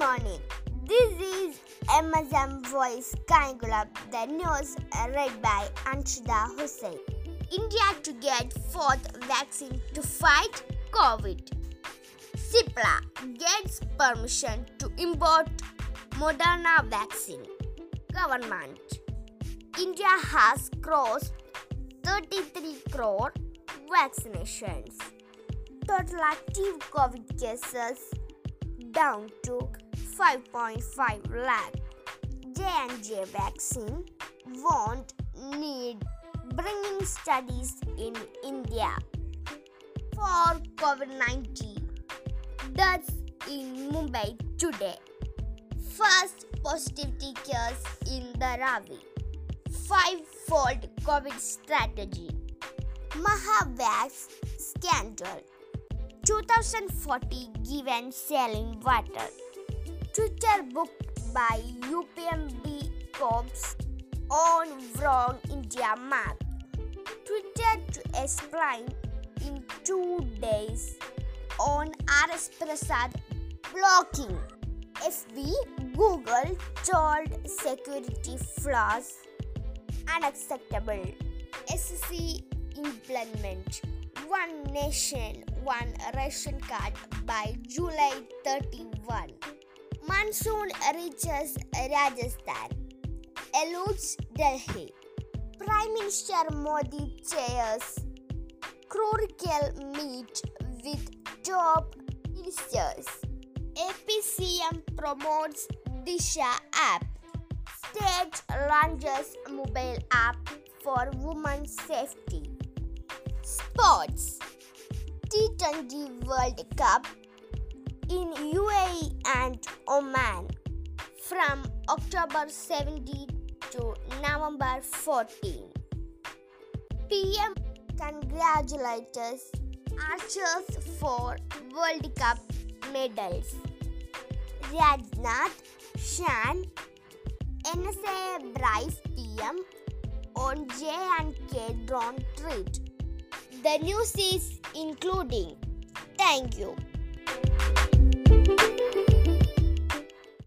morning. This is MSM Voice Kangulam, the news read by Anshida Hussain. India to get fourth vaccine to fight COVID. Cipla gets permission to import Moderna vaccine. Government. India has crossed 33 crore vaccinations. Total active COVID cases down to 5.5 lakh. J&J vaccine won't need bridging studies in India for COVID-19. Deaths in Mumbai today. First positivity case in the Ravi. Five-fold COVID strategy. Mahavax scandal. 2040 given selling water. Twitter book by UPMB Corps on wrong India map. Twitter to explain in two days on RS Prasad blocking. FB Google told security flaws unacceptable. SC implement one nation one ration card by July 31. Monsoon reaches Rajasthan, eludes Delhi. Prime Minister Modi chairs crucial meet with top ministers. APCM promotes Disha app. State launches mobile app for women's safety. Sports T20 World Cup in UAE and Oman from October 17 to November 14. PM congratulates archers for World Cup medals. Rajnath, Shah, NSA brief PM on J&K drone threat. The news is including. Thank you.